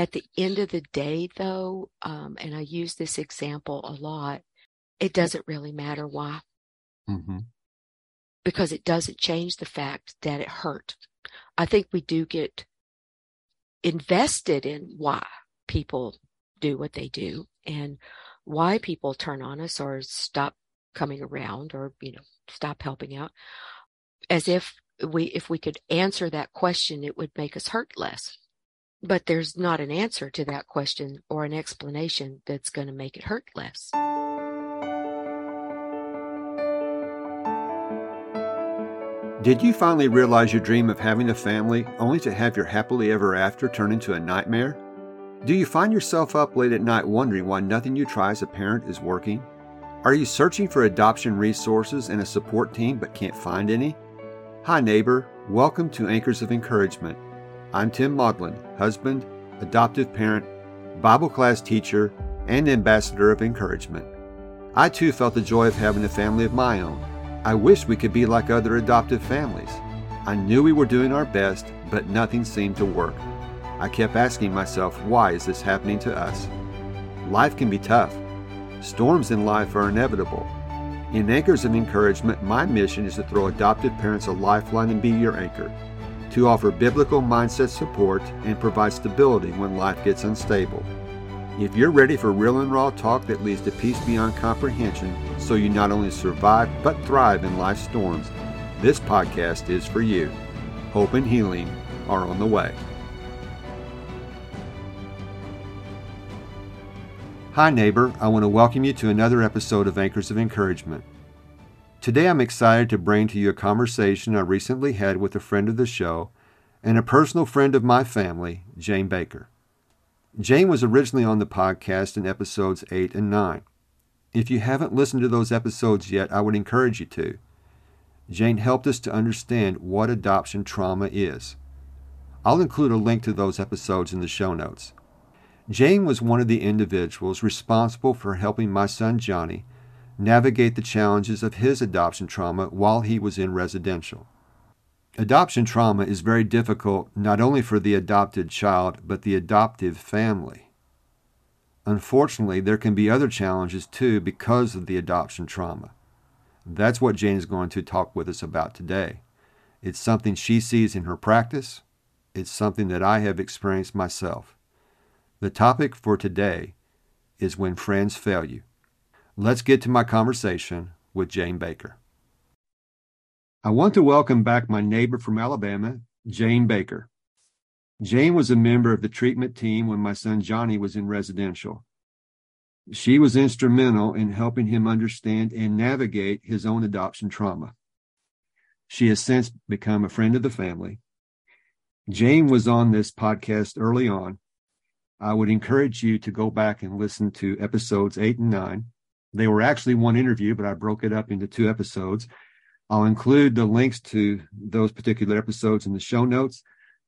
At the end of the day, though, um, and I use this example a lot, it doesn't really matter why. Mm-hmm. Because it doesn't change the fact that it hurt. I think we do get invested in why people do what they do and why people turn on us or stop coming around or, you know, stop helping out as if we, if we could answer that question, it would make us hurt less. But there's not an answer to that question or an explanation that's going to make it hurt less. Did you finally realize your dream of having a family only to have your happily ever after turn into a nightmare? Do you find yourself up late at night wondering why nothing you try as a parent is working? Are you searching for adoption resources and a support team but can't find any? Hi, neighbor. Welcome to Anchors of Encouragement. I'm Tim Maudlin, husband, adoptive parent, Bible class teacher, and ambassador of encouragement. I too felt the joy of having a family of my own I wish we could be like other adoptive families. I knew we were doing our best, but nothing seemed to work. I kept asking myself, why is this happening to us? Life can be tough. Storms in life are inevitable. In Anchors of Encouragement, my mission is to throw adoptive parents a lifeline and be your anchor, to offer biblical mindset support and provide stability when life gets unstable. If you're ready for real and raw talk that leads to peace beyond comprehension, so you not only survive but thrive in life's storms, this podcast is for you. Hope and healing are on the way. Hi, neighbor. I want to welcome you to another episode of Anchors of Encouragement. Today, I'm excited to bring to you a conversation I recently had with a friend of the show and a personal friend of my family, Jane Baker. Jane was originally on the podcast in episodes 8 and 9. If you haven't listened to those episodes yet, I would encourage you to. Jane helped us to understand what adoption trauma is. I'll include a link to those episodes in the show notes. Jane was one of the individuals responsible for helping my son Johnny navigate the challenges of his adoption trauma while he was in residential. Adoption trauma is very difficult not only for the adopted child, but the adoptive family. Unfortunately, there can be other challenges too because of the adoption trauma. That's what Jane is going to talk with us about today. It's something she sees in her practice, it's something that I have experienced myself. The topic for today is when friends fail you. Let's get to my conversation with Jane Baker. I want to welcome back my neighbor from Alabama, Jane Baker. Jane was a member of the treatment team when my son Johnny was in residential. She was instrumental in helping him understand and navigate his own adoption trauma. She has since become a friend of the family. Jane was on this podcast early on. I would encourage you to go back and listen to episodes eight and nine. They were actually one interview, but I broke it up into two episodes. I'll include the links to those particular episodes in the show notes.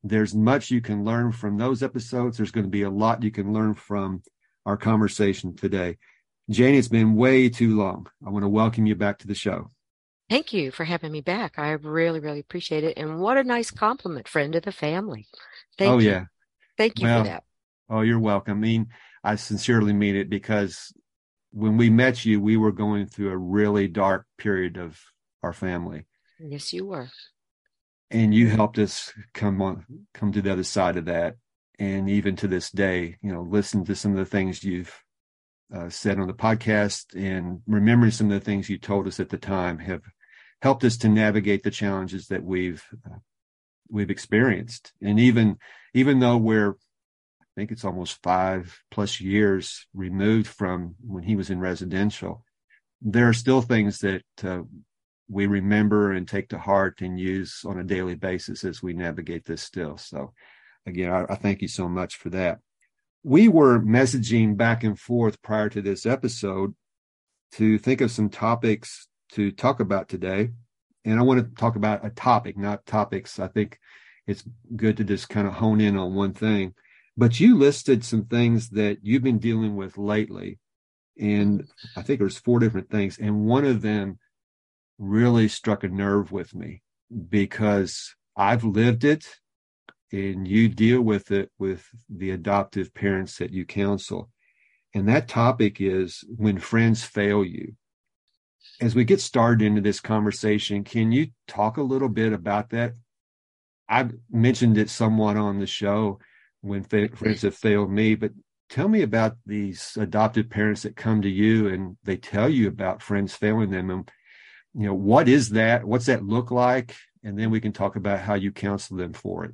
There's much you can learn from those episodes. There's going to be a lot you can learn from our conversation today. Jane, it's been way too long. I want to welcome you back to the show. Thank you for having me back. I really, really appreciate it. And what a nice compliment, friend of the family. Thank you. oh, you. yeah. Thank you well, for that. Oh, you're welcome. I mean, I sincerely mean it because when we met you, we were going through a really dark period of our family. Yes, you were. And you helped us come on, come to the other side of that. And even to this day, you know, listen to some of the things you've uh, said on the podcast and remembering some of the things you told us at the time have helped us to navigate the challenges that we've uh, we've experienced. And even even though we're I think it's almost five plus years removed from when he was in residential, there are still things that uh, we remember and take to heart and use on a daily basis as we navigate this still. So, again, I, I thank you so much for that. We were messaging back and forth prior to this episode to think of some topics to talk about today. And I want to talk about a topic, not topics. I think it's good to just kind of hone in on one thing. But you listed some things that you've been dealing with lately. And I think there's four different things. And one of them really struck a nerve with me because I've lived it and you deal with it with the adoptive parents that you counsel. And that topic is when friends fail you. As we get started into this conversation, can you talk a little bit about that? I've mentioned it somewhat on the show when friends have failed me, but tell me about these adopted parents that come to you and they tell you about friends failing them and you know what is that? What's that look like? And then we can talk about how you counsel them for it.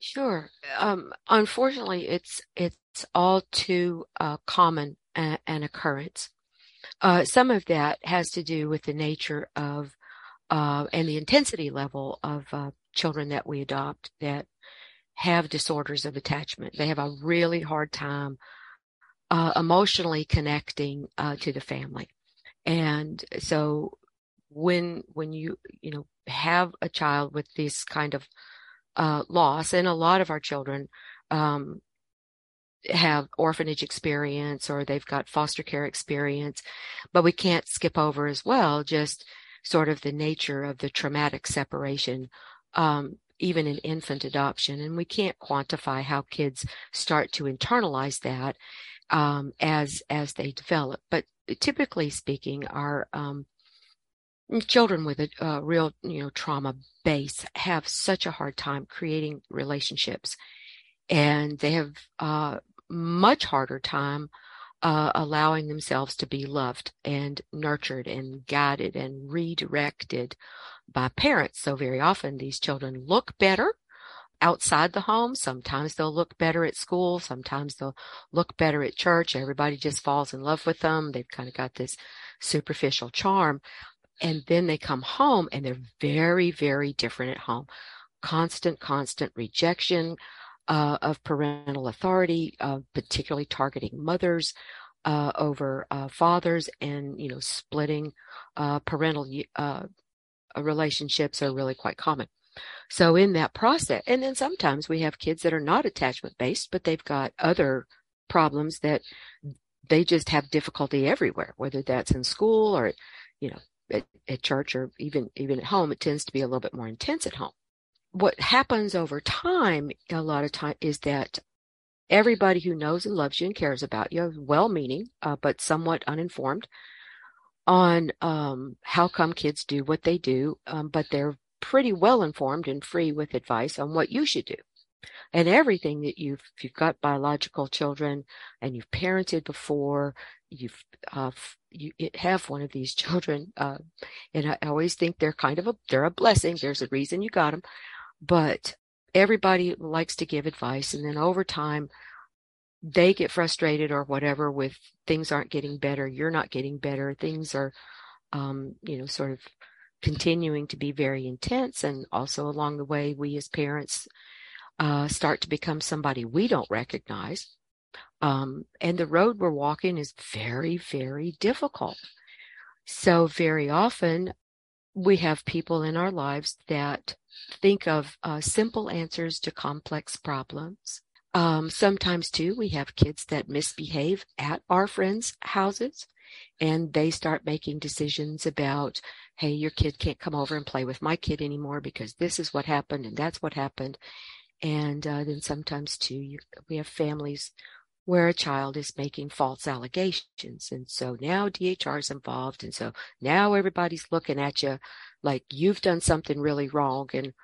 Sure. Um, unfortunately it's it's all too uh, common a- an occurrence. Uh, some of that has to do with the nature of uh, and the intensity level of uh, children that we adopt that have disorders of attachment. They have a really hard time uh, emotionally connecting uh, to the family. And so when when you you know have a child with this kind of uh, loss, and a lot of our children um, have orphanage experience or they've got foster care experience, but we can't skip over as well just sort of the nature of the traumatic separation um, even in infant adoption. And we can't quantify how kids start to internalize that um, as as they develop. But typically speaking, our um, children with a, a, real you know trauma base have such a hard time creating relationships, and they have uh, much harder time uh, allowing themselves to be loved and nurtured and guided and redirected by parents. So very often these children look better outside the home. Sometimes they'll look better at school. Sometimes they'll look better at church. Everybody just falls in love with them. They've kind of got this superficial charm. And then they come home and they're very, very different at home. Constant, constant rejection uh, of parental authority, uh, particularly targeting mothers uh, over uh, fathers and, you know, splitting uh, parental uh, relationships are really quite common. So in that process, and then sometimes we have kids that are not attachment based, but they've got other problems that they just have difficulty everywhere, whether that's in school or, you know, at, at church or even, even at home. It tends to be a little bit more intense at home. What happens over time, a lot of time is that everybody who knows and loves you and cares about you, well meaning, uh, but somewhat uninformed on um, how come kids do what they do, um, but they're pretty well informed and free with advice on what you should do. And everything that you've, if you've got biological children and you've parented before, you've, uh, you have one of these children, uh, and I always think they're kind of a, they're a blessing. There's a reason you got them, but everybody likes to give advice. And then over time, they get frustrated or whatever with things aren't getting better, you're not getting better, things are, um, you know, sort of continuing to be very intense. And also along the way, we as parents uh, start to become somebody we don't recognize. Um, and the road we're walking is very, very difficult. So very often we have people in our lives that think of uh, simple answers to complex problems um, sometimes too, we have kids that misbehave at our friends' houses and they start making decisions about, hey, your kid can't come over and play with my kid anymore because this is what happened and that's what happened. And uh, then sometimes too, you, we have families where a child is making false allegations. And so now DHR is involved. And so now everybody's looking at you like you've done something really wrong. And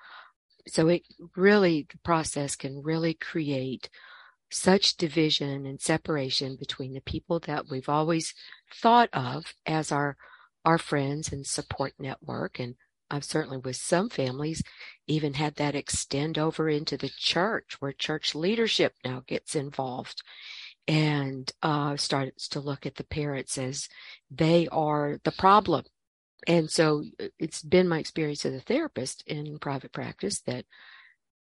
so it really, the process can really create such division and separation between the people that we've always thought of as our our friends and support network. And I've certainly with some families even had that extend over into the church where church leadership now gets involved. And uh, starts to look at the parents as they are the problem and so uh, it's been my experience as a therapist in private practice that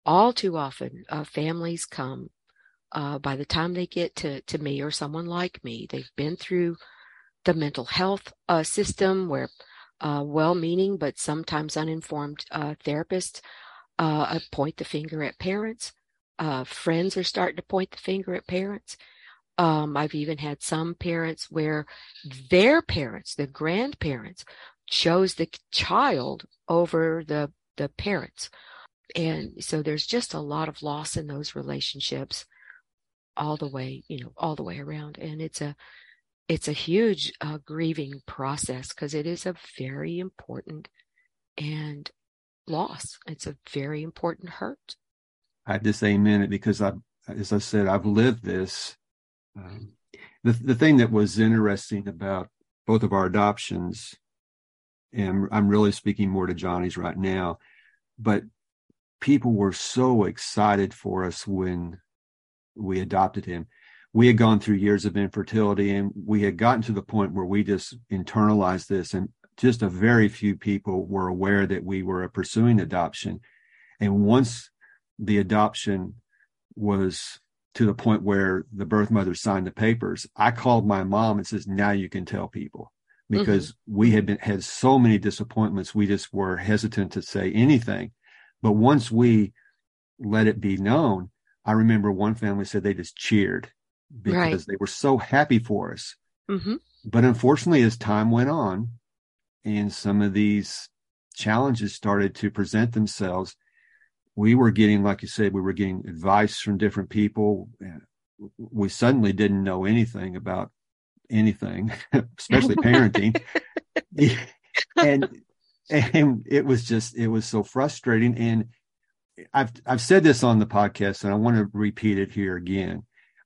all too often uh, families come uh, by the time they get to, to me or someone like me, they've been through the mental health uh, system where uh, well meaning but sometimes uninformed uh, therapists point the finger at parents. friends are starting to point the finger at parents. Um, I've even had some parents where their parents, the grandparents, chose the child over the the parents and so there's just a lot of loss in those relationships all the way, you know, all the way around. And it's a, it's a huge uh, grieving process because it is a very important and loss. It's a very important hurt. I just amen it because I, as I said, I've lived this. Um, the the thing that was interesting about both of our adoptions, and I'm really speaking more to Johnny's right now, but people were so excited for us when we adopted him. We had gone through years of infertility and we had gotten to the point where we just internalized this and just a very few people were aware that we were pursuing adoption. And once the adoption was to the point where the birth mother signed the papers, I called my mom and says, now you can tell people because mm-hmm. we had been, had so many disappointments. We just were hesitant to say anything. But once we let it be known, I remember one family said they just cheered because right. they were so happy for us. Mm-hmm. But unfortunately, as time went on and some of these challenges started to present themselves, we were getting, like you said, we were getting advice from different people. We suddenly didn't know anything about anything, especially parenting. and and it was just it was so frustrating and I've I've said this on the podcast and I want to repeat it here again.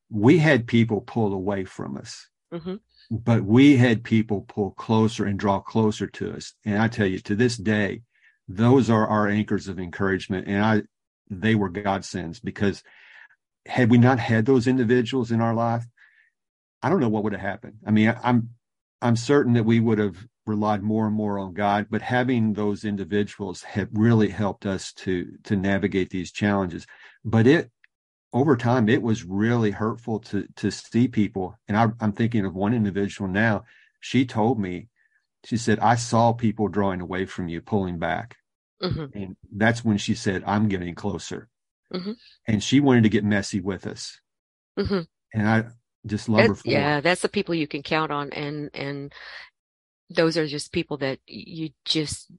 We had people pull away from us. Mm-hmm. But we had people pull closer and draw closer to us. And I tell you, to this day, those are our anchors of encouragement. And I they were godsends because had we not had those individuals in our life, I don't know what would have happened. I mean, I'm I'm certain that we would have relied more and more on God, but having those individuals have really helped us to to navigate these challenges. But it over time, it was really hurtful to to see people. And I, I'm thinking of one individual now. She told me, she said, "I saw people drawing away from you, pulling back." Mm-hmm. And that's when she said, I'm getting closer. Mm-hmm. And she wanted to get messy with us. Mm-hmm. And I just love her. yeah, that's the people you can count on. And, and those are just people that you just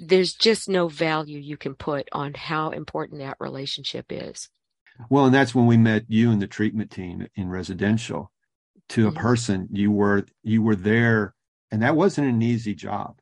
there's just no value you can put on how important that relationship is. Well, and that's when we met you and the treatment team in residential. To a mm-hmm. person, you were you were there, and that wasn't an easy job.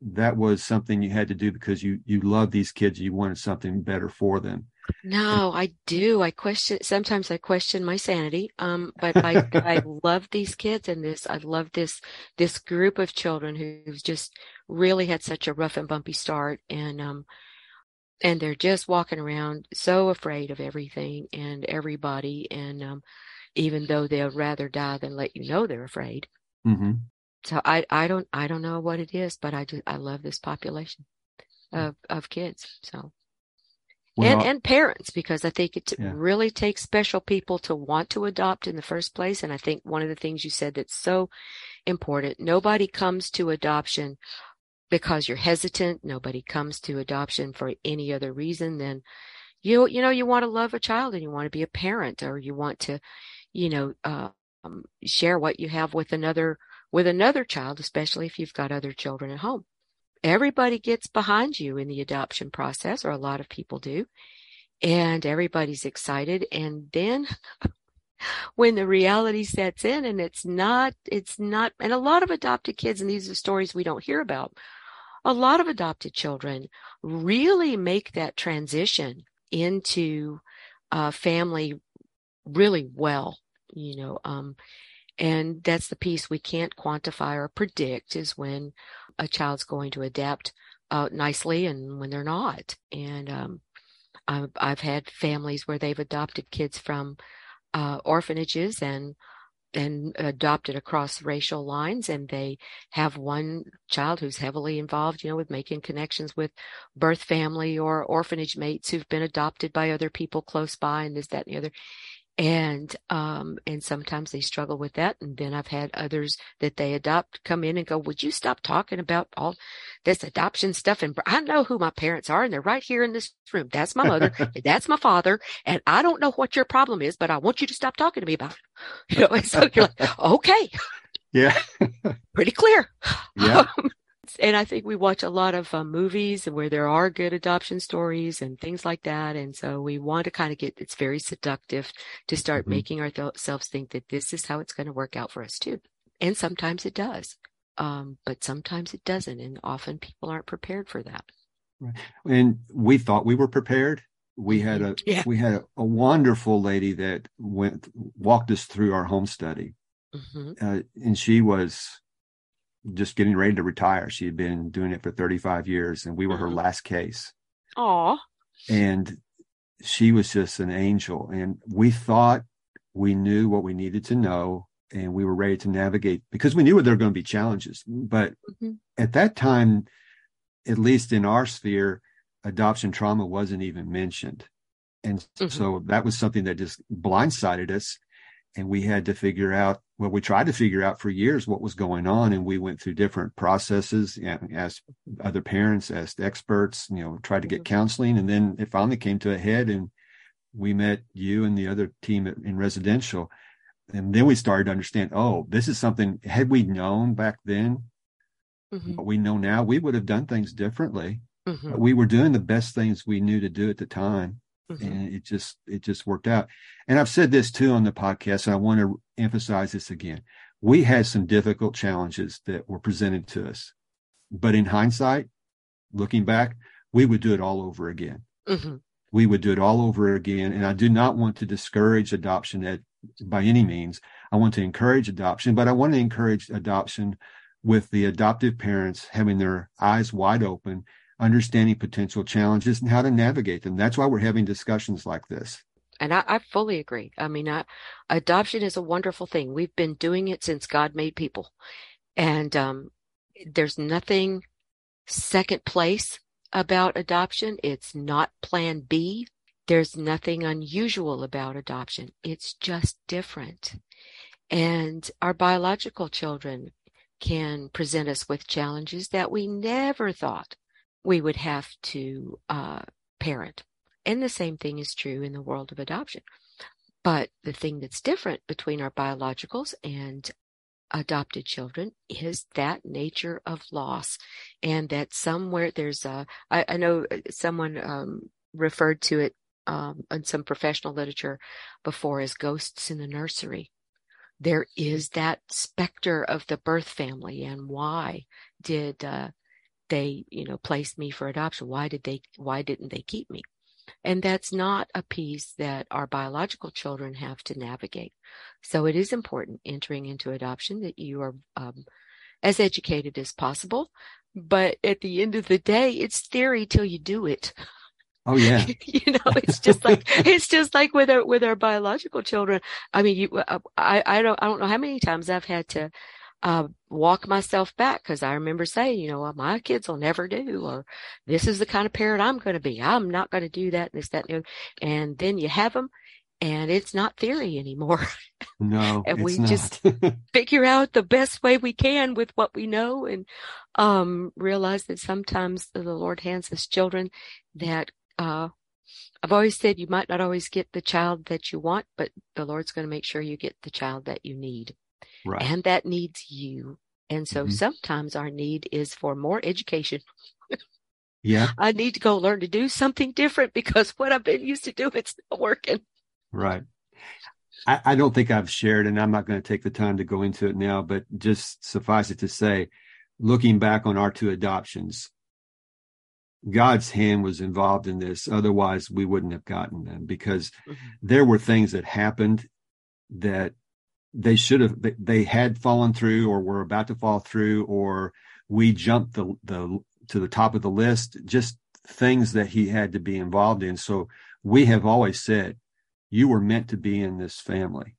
That was something you had to do because you you love these kids. You wanted something better for them. No, I do. I question sometimes I question my sanity. Um, but I I love these kids and this I love this this group of children who've just really had such a rough and bumpy start and um and they're just walking around so afraid of everything and everybody and um even though they'll rather die than let you know they're afraid. Mm-hmm. So I I don't I don't know what it is, but I do I love this population of of kids. So well, and and parents because I think it yeah. really takes special people to want to adopt in the first place. And I think one of the things you said that's so important: nobody comes to adoption because you're hesitant. Nobody comes to adoption for any other reason than you you know you want to love a child and you want to be a parent or you want to you know uh, um, share what you have with another with another child, especially if you've got other children at home everybody gets behind you in the adoption process, or a lot of people do, and everybody's excited. And then when the reality sets in and it's not, it's not, and a lot of adopted kids, and these are stories we don't hear about, a lot of adopted children really make that transition into a family really well, you know, um, and that's the piece we can't quantify or predict is when a child's going to adapt uh, nicely and when they're not. And um, I've, I've, had families where they've adopted kids from uh, orphanages and and adopted across racial lines and they have one child who's heavily involved you know with making connections with birth family or orphanage mates who've been adopted by other people close by and this that and the other and um and sometimes they struggle with that. And then i've had others that they adopt come in and go would you stop talking about all this adoption stuff? And i know who my parents are and they're right here in this room. That's my mother that's my father and i don't know what your problem is but i want you to stop talking to me about it. You know and so you're like okay. Yeah. Pretty clear. Yeah. It's and I think we watch a lot of uh, movies where there are good adoption stories and things like that, and so we want to kind of get. It's very seductive to start mm-hmm. making ourselves think that this is how it's going to work out for us too, and sometimes it does, um, but sometimes it doesn't, and often people aren't prepared for that. Right. And we thought we were prepared. We had a yeah. we had a, a, wonderful lady that went walked us through our home study, mm-hmm. uh, and she was just getting ready to retire. She had been doing it for 35 years, and we were mm-hmm. her last case. Aw. And she was just an angel, and we thought we knew what we needed to know, and we were ready to navigate because we knew there were going to be challenges. But mm-hmm. at that time, at least in our sphere, adoption trauma wasn't even mentioned. And mm-hmm. so that was something that just blindsided us. And we had to figure out, well, we tried to figure out for years what was going on. And we went through different processes, and asked other parents, asked experts, you know, tried to get mm-hmm. counseling. And then it finally came to a head and we met you and the other team in residential. And then we started to understand, oh, this is something, had we known back then mm-hmm. what we know now, we would have done things differently. Mm-hmm. we were doing the best things we knew to do at the time. Mm-hmm. And it just it just worked out. And I've said this too on the podcast, I want to emphasize this again. We had some difficult challenges that were presented to us. But in hindsight, looking back, we would do it all over again. Mm-hmm. We would do it all over again. And I do not want to discourage adoption at, by any means. I want to encourage adoption, but I want to encourage adoption with the adoptive parents having their eyes wide open, understanding potential challenges and how to navigate them. That's why we're having discussions like this. And I, I fully agree. I mean, I, adoption is a wonderful thing. We've been doing it since God made people. And um, there's nothing second place about adoption. It's not plan B. There's nothing unusual about adoption. It's just different. And our biological children can present us with challenges that we never thought we would have to uh, parent. And the same thing is true in the world of adoption. But the thing that's different between our biologicals and adopted children is that nature of loss and that somewhere there's a I, I know someone um, referred to it um, in some professional literature before as ghosts in the nursery. There is that specter of the birth family and why did uh, they you know place me for adoption? Why did they why didn't they keep me and that's not a piece that our biological children have to navigate so it is important entering into adoption that you are um, as educated as possible but at the end of the day it's theory till you do it Oh yeah. you know, it's just like it's just like with our with our biological children. I mean, you, uh, I I don't I don't know how many times I've had to uh, walk myself back because I remember saying, you know, well, my kids will never do, or this is the kind of parent I'm going to be. I'm not going to do that and this that and, the and then you have them, and it's not theory anymore. No, and we not. just figure out the best way we can with what we know, and um, realize that sometimes the Lord hands us children that uh, I've always said you might not always get the child that you want, but the Lord's going to make sure you get the child that you need. Right. And that needs you. And so mm-hmm. sometimes our need is for more education. yeah. I need to go learn to do something different because what I've been used to do, it's not working. Right. I, I don't think I've shared, and I'm not going to take the time to go into it now, but just suffice it to say, looking back on our two adoptions, God's hand was involved in this. Otherwise, we wouldn't have gotten them because mm-hmm. there were things that happened that they should have, they had fallen through or were about to fall through, or we jumped the, the, to the top of the list, just things that he had to be involved in. So we have always said, you were meant to be in this family.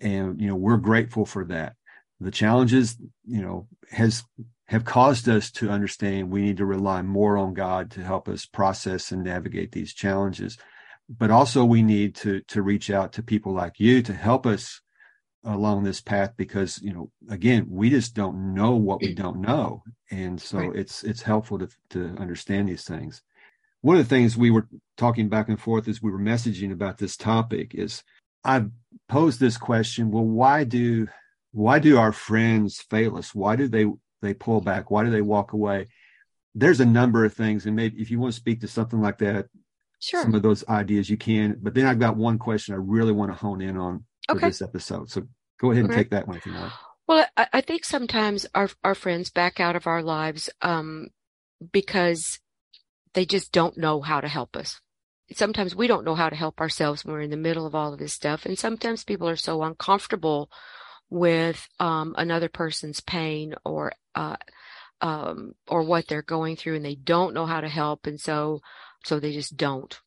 And, you know, we're grateful for that. The challenges, you know, has have caused us to understand we need to rely more on God to help us process and navigate these challenges. But also we need to to reach out to people like you to help us along this path because you know again we just don't know what we mm. don't know and so right. it's it's helpful to to understand these things one of the things we were talking back and forth as we were messaging about this topic is i've posed this question well why do why do our friends fail us why do they they pull back? Why do they walk away? There's a number of things, and maybe if you want to speak to something like that, Sure. some of those ideas you can. But then I've got one question I really want to hone in on for Okay. this episode. So go ahead and Okay. take that one if you want. Well, I, I think sometimes our our friends back out of our lives um, because they just don't know how to help us. Sometimes we don't know how to help ourselves when we're in the middle of all of this stuff, and sometimes people are so uncomfortable with um, another person's pain or uh, um, or what they're going through, and they don't know how to help, and so so they just don't.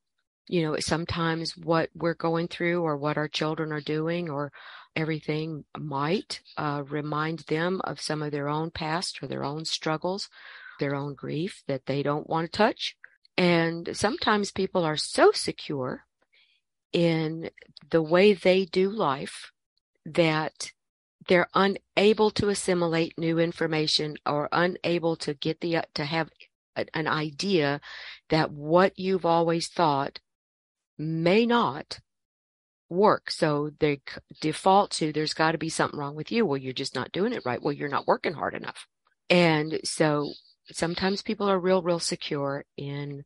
You know, sometimes what we're going through or what our children are doing or everything might uh, remind them of some of their own past or their own struggles, their own grief that they don't want to touch. And sometimes people are so secure in the way they do life that they're unable to assimilate new information or unable to get the to have an idea that what you've always thought may not work. So they default to there's got to be something wrong with you. Well, you're just not doing it right. Well, you're not working hard enough. And so sometimes people are real, real secure in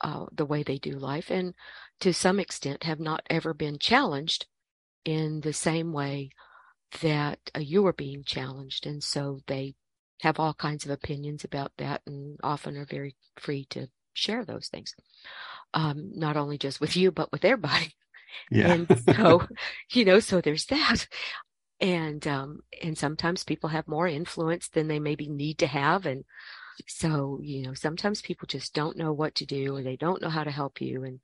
uh, the way they do life and to some extent have not ever been challenged in the same way that uh, you are being challenged. And so they have all kinds of opinions about that and often are very free to share those things. Um, not only just with you, but with everybody. Yeah. And so, you know, so there's that. And, um, and sometimes people have more influence than they maybe need to have. And so, you know, sometimes people just don't know what to do or they don't know how to help you and,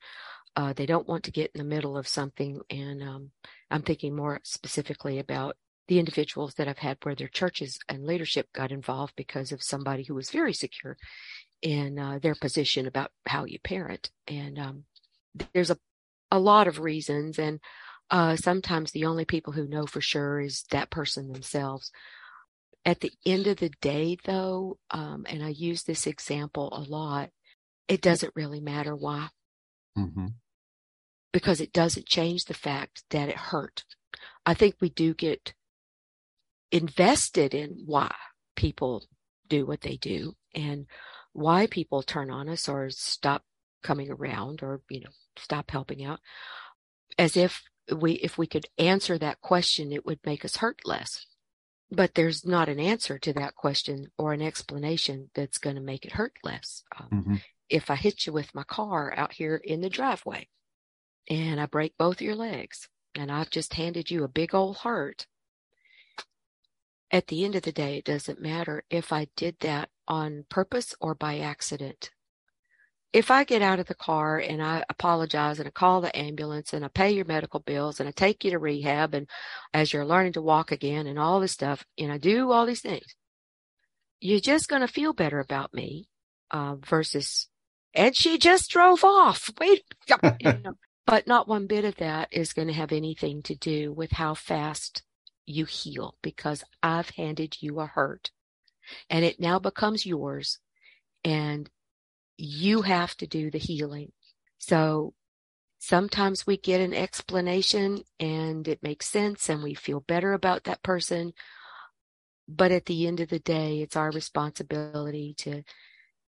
uh, they don't want to get in the middle of something. And, um, I'm thinking more specifically about the individuals that I've had where their churches and leadership got involved because of somebody who was very secure in uh, their position about how you parent. And um, there's a a lot of reasons, and uh, sometimes the only people who know for sure is that person themselves. At the end of the day, though, um, and I use this example a lot, it doesn't really matter why, hmm because it doesn't change the fact that it hurt. I think we do get invested in why people do what they do and why people turn on us or stop coming around or you know stop helping out. As if we if we could answer that question it would make us hurt less but there's not an answer to that question or an explanation that's going to make it hurt less um, hmm if i hit you with my car out here in the driveway and i break both your legs and i've just handed you a big old hurt at the end of the day, it doesn't matter. If I did that on purpose or by accident. If I get out of the car and I apologize and I call the ambulance and I pay your medical bills and I take you to rehab and as you're learning to walk again and all this stuff and I do all these things, you're just going to feel better about me uh, versus, and she just drove off. Wait, you know. but not one bit of that is going to have anything to do with how fast you heal because I've handed you a hurt and it now becomes yours and you have to do the healing. So sometimes we get an explanation and it makes sense and we feel better about that person. But at the end of the day, it's our responsibility to,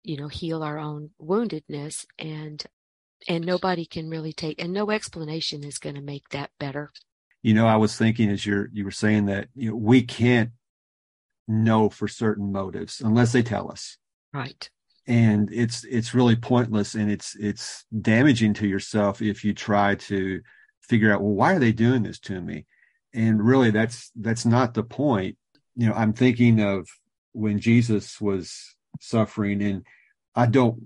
you know, heal our own woundedness and, and nobody can really take, and no explanation is going to make that better. You know, I was thinking as you're you were saying that you know we can't know for certain motives unless they tell us. Right. and it's it's really pointless and it's it's damaging to yourself if you try to figure out well why are they doing this to me and really that's that's not the point you know i'm thinking of when jesus was suffering and i don't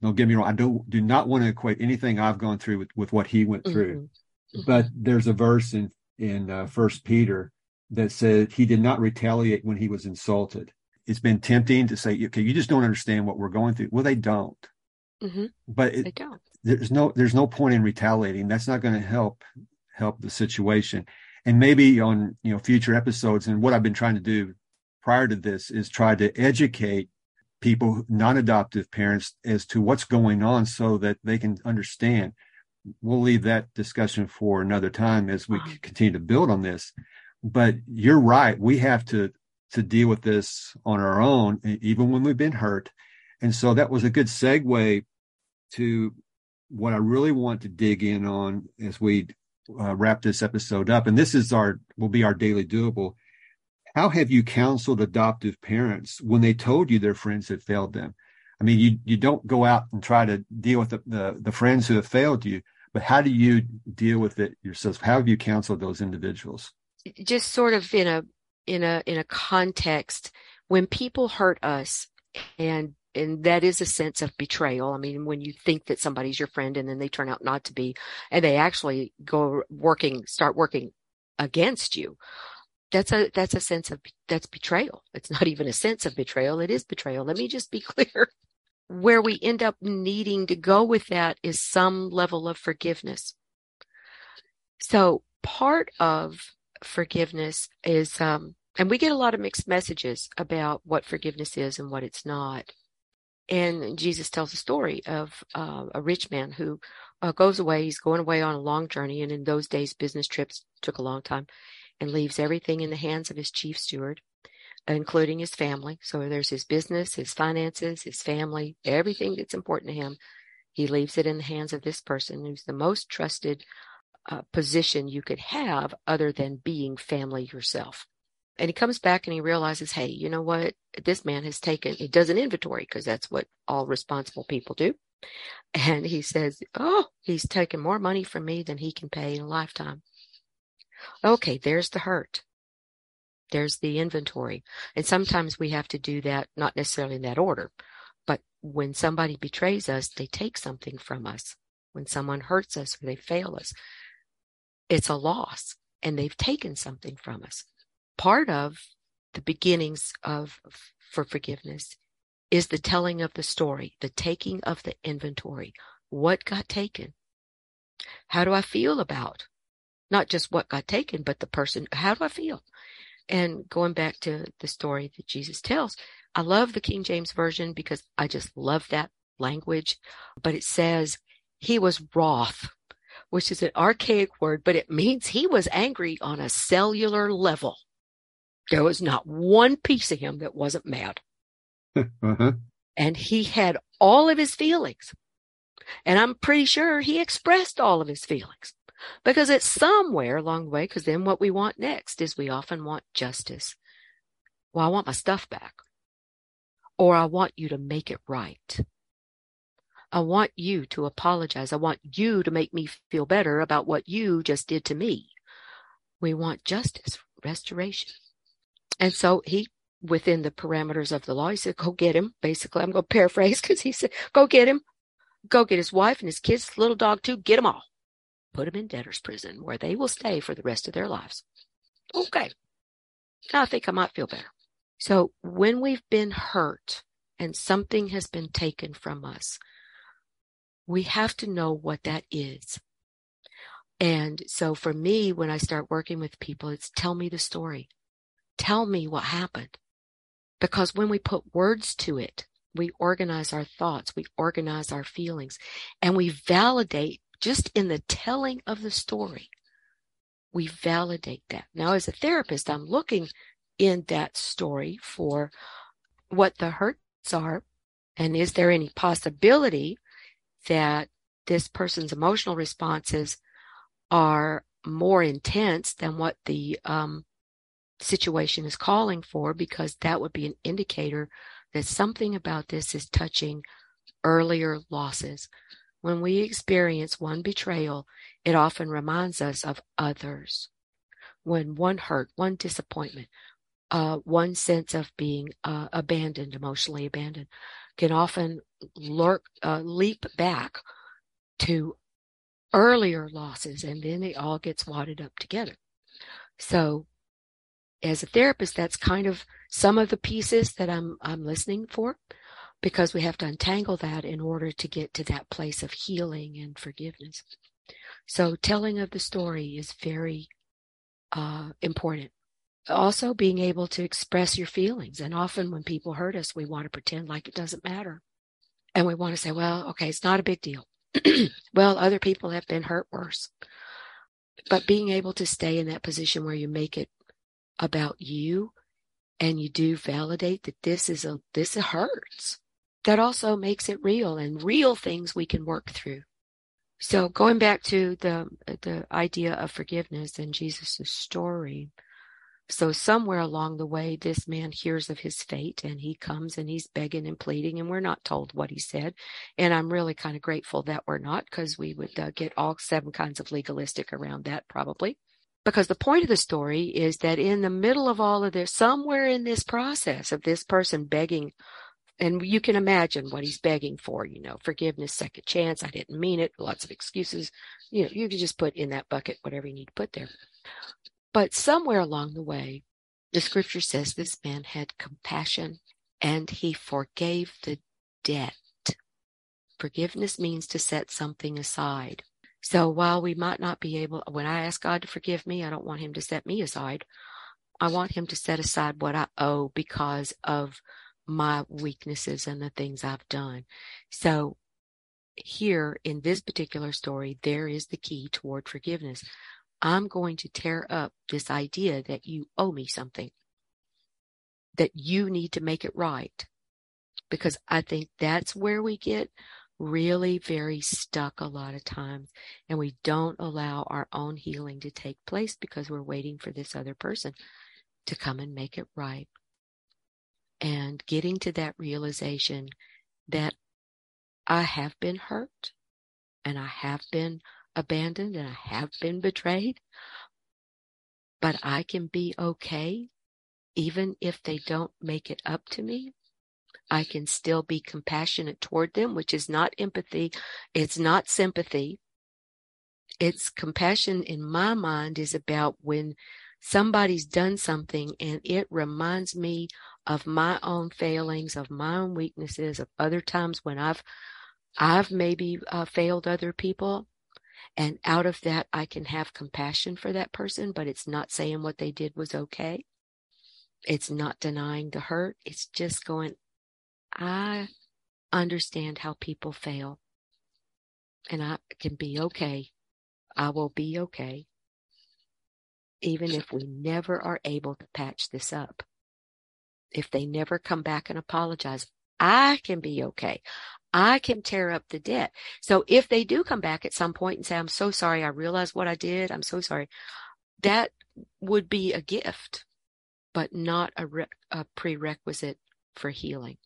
don't get me wrong i don't do not want to equate anything i've gone through with, with what he went through Mhm. but there's a verse in in uh, first peter that said he did not retaliate when he was insulted. It's been tempting to say okay you just don't understand what we're going through. Well they don't. Mhm. but They don't. there's no there's no point in retaliating. That's not going to help help the situation. And maybe on you know future episodes and what i've been trying to do prior to this is try to educate people non-adoptive parents as to what's going on so that they can understand. We'll leave that discussion for another time as we Uh-huh. continue to build on this but you're right we have to to deal with this on our own, even when we've been hurt. And so that was a good segue to what I really want to dig in on as we uh, wrap this episode up. And this is our, will be our daily doable. How have you counseled adoptive parents when they told you their friends had failed them? I mean, you, you don't go out and try to deal with the, the, the friends who have failed you, but how do you deal with it yourself? How have you counseled those individuals? Just sort of in a, in a, in a context when people hurt us and and that is a sense of betrayal. I mean, when you think that somebody's your friend and then they turn out not to be, and they actually go working, start working against you. That's a, that's a sense of, that's betrayal. It's not even a sense of betrayal. It is betrayal. Let me just be clear. Where we end up needing to go with that is some level of forgiveness. So part of forgiveness is, um, and we get a lot of mixed messages about what forgiveness is and what it's not. And Jesus tells a story of uh, a rich man who uh, goes away. He's going away on a long journey. And in those days, business trips took a long time and leaves everything in the hands of his chief steward, including his family. So there's his business, his finances, his family, everything that's important to him. He leaves it in the hands of this person who's the most trusted uh, position you could have other than being family yourself. And he comes back and he realizes, hey, you know what? This man has taken, he does an inventory because that's what all responsible people do. And he says, oh, he's taken more money from me than he can pay in a lifetime. Okay, there's the hurt. There's the inventory. And sometimes we have to do that, not necessarily in that order, but when somebody betrays us, they take something from us. When someone hurts us or they fail us, it's a loss and they've taken something from us part of the beginnings of for forgiveness is the telling of the story, the taking of the inventory. What got taken? How do I feel about not just what got taken, but the person? How do I feel? And going back to the story that Jesus tells, I love the King James Version because I just love that language. But it says he was wroth, which is an archaic word, but it means he was angry on a cellular level. There was not one piece of him that wasn't mad. uh-huh. And he had all of his feelings. And I'm pretty sure he expressed all of his feelings because it's somewhere along the way. Because then what we want next is we often want justice. Well, I want my stuff back. Or I want you to make it right. I want you to apologize. I want you to make me feel better about what you just did to me. We want justice, restoration. And so he, within the parameters of the law, he said, go get him. Basically, I'm going to paraphrase because he said, go get him. Go get his wife and his kids, little dog too. Get them all. Put them in debtor's prison where they will stay for the rest of their lives. Okay. Now I think I might feel better. So when we've been hurt and something has been taken from us, we have to know what that is. And so for me, when I start working with people, it's tell me the story. Tell me what happened. Because when we put words to it, we organize our thoughts, we organize our feelings, and we validate just in the telling of the story. We validate that. Now, as a therapist, I'm looking in that story for what the hurts are. And is there any possibility that this person's emotional responses are more intense than what the um, situation is calling for because that would be an indicator that something about this is touching earlier losses. When we experience one betrayal, it often reminds us of others. When one hurt, one disappointment, uh, one sense of being uh, abandoned, emotionally abandoned, can often lurk, uh, leap back to earlier losses, and then it all gets wadded up together. So as a therapist, that's kind of some of the pieces that I'm, I'm listening for because we have to untangle that in order to get to that place of healing and forgiveness. So telling of the story is very uh, important. Also being able to express your feelings. And often when people hurt us, we want to pretend like it doesn't matter. And we want to say, well, okay, it's not a big deal. well, other people have been hurt worse. But being able to stay in that position where you make it about you and you do validate that this is a this hurts that also makes it real and real things we can work through so going back to the the idea of forgiveness and jesus' story so somewhere along the way this man hears of his fate and he comes and he's begging and pleading and we're not told what he said and i'm really kind of grateful that we're not because we would uh, get all seven kinds of legalistic around that probably because the point of the story is that in the middle of all of this, somewhere in this process of this person begging, and you can imagine what he's begging for, you know, forgiveness, second chance, I didn't mean it, lots of excuses. You know, you can just put in that bucket whatever you need to put there. But somewhere along the way, the scripture says this man had compassion and he forgave the debt. Forgiveness means to set something aside. So while we might not be able, when I ask God to forgive me, I don't want him to set me aside. I want him to set aside what I owe because of my weaknesses and the things I've done. So here in this particular story, there is the key toward forgiveness. I'm going to tear up this idea that you owe me something, that you need to make it right. Because I think that's where we get really very stuck a lot of times and we don't allow our own healing to take place because we're waiting for this other person to come and make it right. And getting to that realization that I have been hurt and I have been abandoned and I have been betrayed, but I can be okay even if they don't make it up to me I can still be compassionate toward them, which is not empathy. It's not sympathy. It's compassion in my mind is about when somebody's done something and it reminds me of my own failings, of my own weaknesses, of other times when I've, I've maybe uh, failed other people. And out of that, I can have compassion for that person, but it's not saying what they did was okay. It's not denying the hurt. It's just going, I understand how people fail and I can be okay. I will be okay. Even if we never are able to patch this up. If they never come back and apologize, I can be okay. I can tear up the debt. So if they do come back at some point and say, I'm so sorry, I realize what I did, I'm so sorry, that would be a gift, but not a, re- a prerequisite for healing.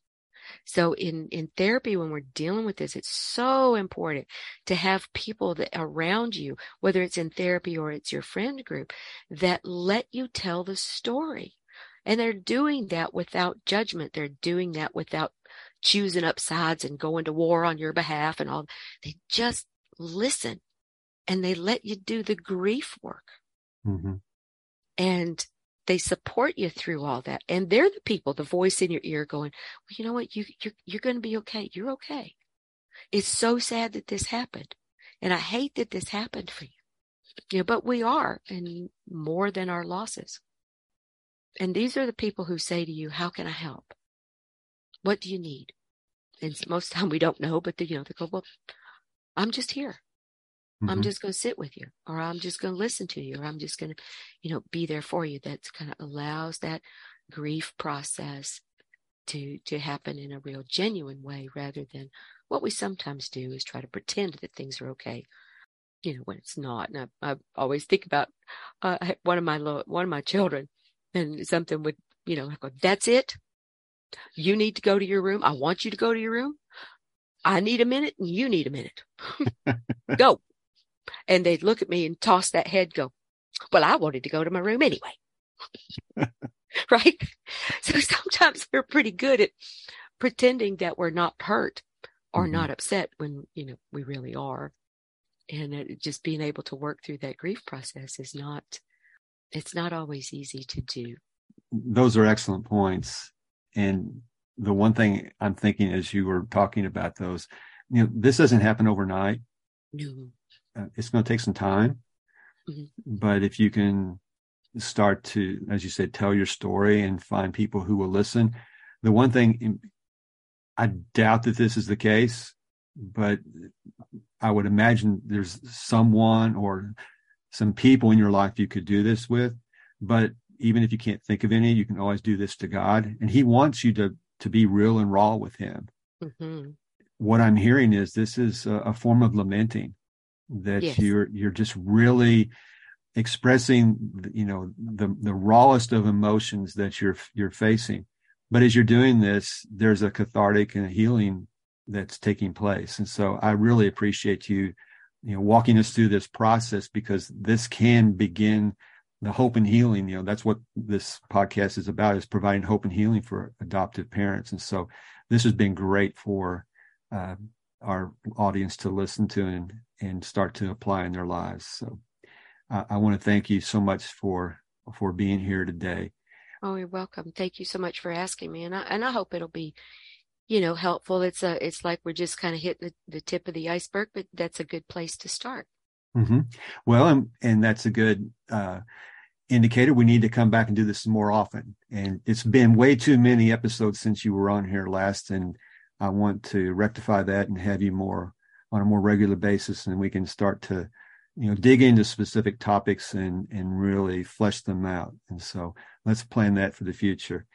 So in, in therapy, when we're dealing with this, it's so important to have people that around you, whether it's in therapy or it's your friend group, that let you tell the story. And they're doing that without judgment. They're doing that without choosing up sides and going to war on your behalf and all. They just listen and they let you do the grief work. Mm-hmm. And they support you through all that. And they're the people, the voice in your ear going, well, you know what? You, you're, you're going to be okay. You're okay. It's so sad that this happened. And I hate that this happened for you. You know, but we are and more than our losses. And these are the people who say to you, how can I help? What do you need? And most of the time we don't know, but they, you know, they go, well, I'm just here. Mm-hmm. I'm just going to sit with you, or I'm just going to listen to you, or I'm just going to, you know, be there for you. That kind of allows that grief process to to happen in a real genuine way, rather than what we sometimes do is try to pretend that things are okay, you know, when it's not. And I, I always think about uh, one of my one of my children, and something would, you know, I go, "That's it. You need to go to your room. I want you to go to your room." I need a minute and you need a minute. go and they'd look at me and toss that head, go, well, I wanted to go to my room anyway. right? So sometimes we're pretty good at pretending that we're not hurt or mm-hmm. not upset when, you know, we really are. And just being able to work through that grief process is not, it's not always easy to do. Those are excellent points. And the one thing I'm thinking as you were talking about those, you know, this doesn't happen overnight. No uh, it's going to take some time. Mm-hmm. But if you can start to, as you said, tell your story and find people who will listen, the one thing I doubt that this is the case, but I would imagine there's someone or some people in your life you could do this with. But even if you can't think of any, you can always do this to God. And He wants you to to be real and raw with Him. Mm-hmm. What I'm hearing is this is a, a form of lamenting that yes. you're you're just really expressing you know the the rawest of emotions that you're you're facing but as you're doing this there's a cathartic and a healing that's taking place and so i really appreciate you you know walking us through this process because this can begin the hope and healing you know that's what this podcast is about is providing hope and healing for adoptive parents. And so this has been great for uh, our audience to listen to and and start to apply in their lives. So uh, i want to thank you so much for for being here today. Oh you're welcome. Thank you so much for asking me and i and i hope it'll be you know helpful. It's a it's like we're just kind of hitting the, the tip of the iceberg but that's a good place to start. Mm-hmm. well and, and that's a good uh indicator we need to come back and do this more often. And it's been way too many episodes since you were on here last, and I want to rectify that and have you more on a more regular basis, and we can start to, you know, dig into specific topics and and really flesh them out. And so let's plan that for the future.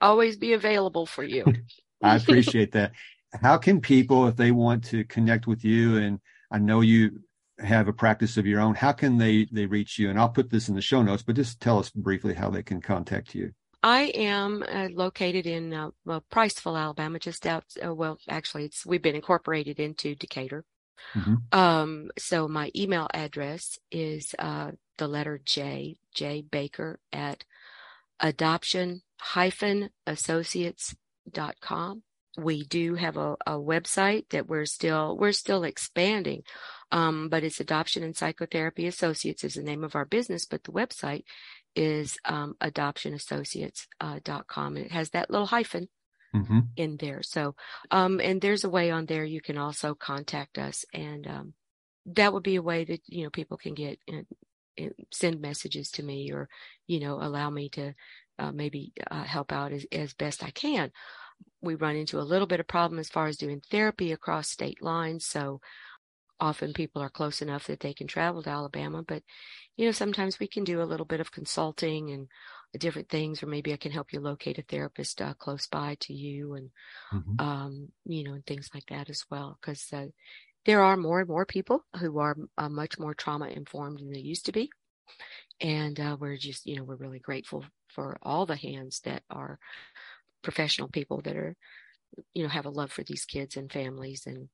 Always be available for you. I appreciate that. How can people, if they want to connect with you, and I know you have a practice of your own, how can they they reach you? And I'll put this in the show notes, but just tell us briefly how they can contact you. I am uh, located in uh, well, Priceville, Alabama, just out. Uh, well, actually, it's we've been incorporated into Decatur. Mm-hmm. Um, so my email address is uh, the letter J J Baker at adoption hyphen associates dot com. We do have a, a website that we're still we're still expanding. Um, but it's Adoption and Psychotherapy Associates is the name of our business, but the website is um, adoptionassociates.com. Uh, and it has that little hyphen mm-hmm. in there. So, um, and there's a way on there you can also contact us. And um, that would be a way that, you know, people can get, send messages to me or, you know, allow me to uh, maybe uh, help out as, as best I can. We run into a little bit of problem as far as doing therapy across state lines. So often people are close enough that they can travel to Alabama, but you know, sometimes we can do a little bit of consulting and different things, or maybe I can help you locate a therapist uh, close by to you and, mm-hmm. um, you know, and things like that as well. Cause, uh, there are more and more people who are uh, much more trauma informed than they used to be. And, uh, we're just, you know, we're really grateful for all the hands that are professional people that are, you know, have a love for these kids and families and,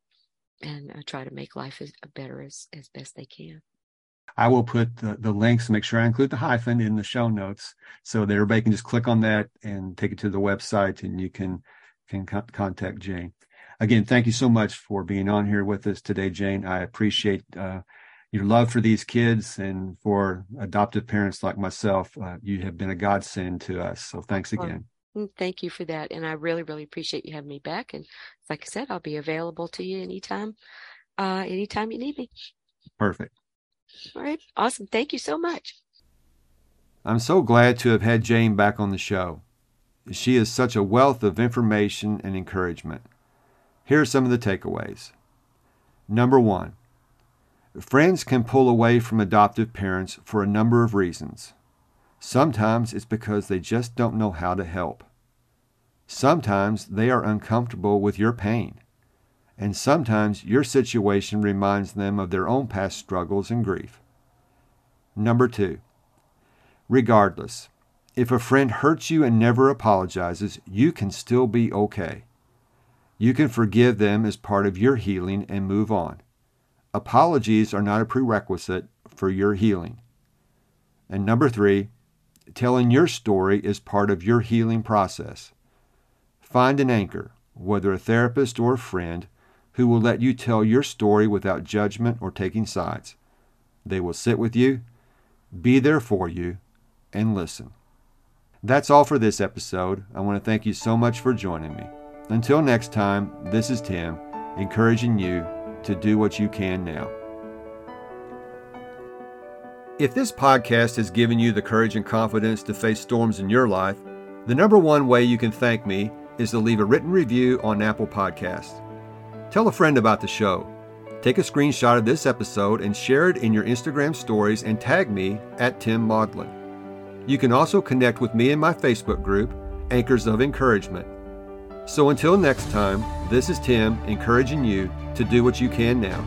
and uh, try to make life as better as, as best they can. I will put the, the links, make sure I include the hyphen in the show notes so that everybody can just click on that and take it to the website and you can, can co- contact Jane. Again, thank you so much for being on here with us today, Jane. I appreciate uh, your love for these kids and for adoptive parents like myself. Uh, you have been a godsend to us. So thanks again. Mm, thank you for that. And I really, really appreciate you having me back. And like I said, I'll be available to you anytime, uh, anytime you need me. Perfect. All right. Awesome. Thank you so much. I'm so glad to have had Jane back on the show. She is such a wealth of information and encouragement. Here are some of the takeaways. Number one, friends can pull away from adoptive parents for a number of reasons. Sometimes it's because they just don't know how to help. Sometimes they are uncomfortable with your pain. And sometimes your situation reminds them of their own past struggles and grief. Number two, regardless, if a friend hurts you and never apologizes, you can still be okay. You can forgive them as part of your healing and move on. Apologies are not a prerequisite for your healing. And number three, Telling your story is part of your healing process. Find an anchor, whether a therapist or a friend, who will let you tell your story without judgment or taking sides. They will sit with you, be there for you, and listen. That's all for this episode. I want to thank you so much for joining me. Until next time, this is Tim, encouraging you to do what you can now. If this podcast has given you the courage and confidence to face storms in your life, the number one way you can thank me is to leave a written review on Apple Podcasts. Tell a friend about the show. Take a screenshot of this episode and share it in your Instagram stories and tag me at Tim Maudlin. You can also connect with me in my Facebook group, Anchors of Encouragement. So until next time, this is Tim encouraging you to do what you can now.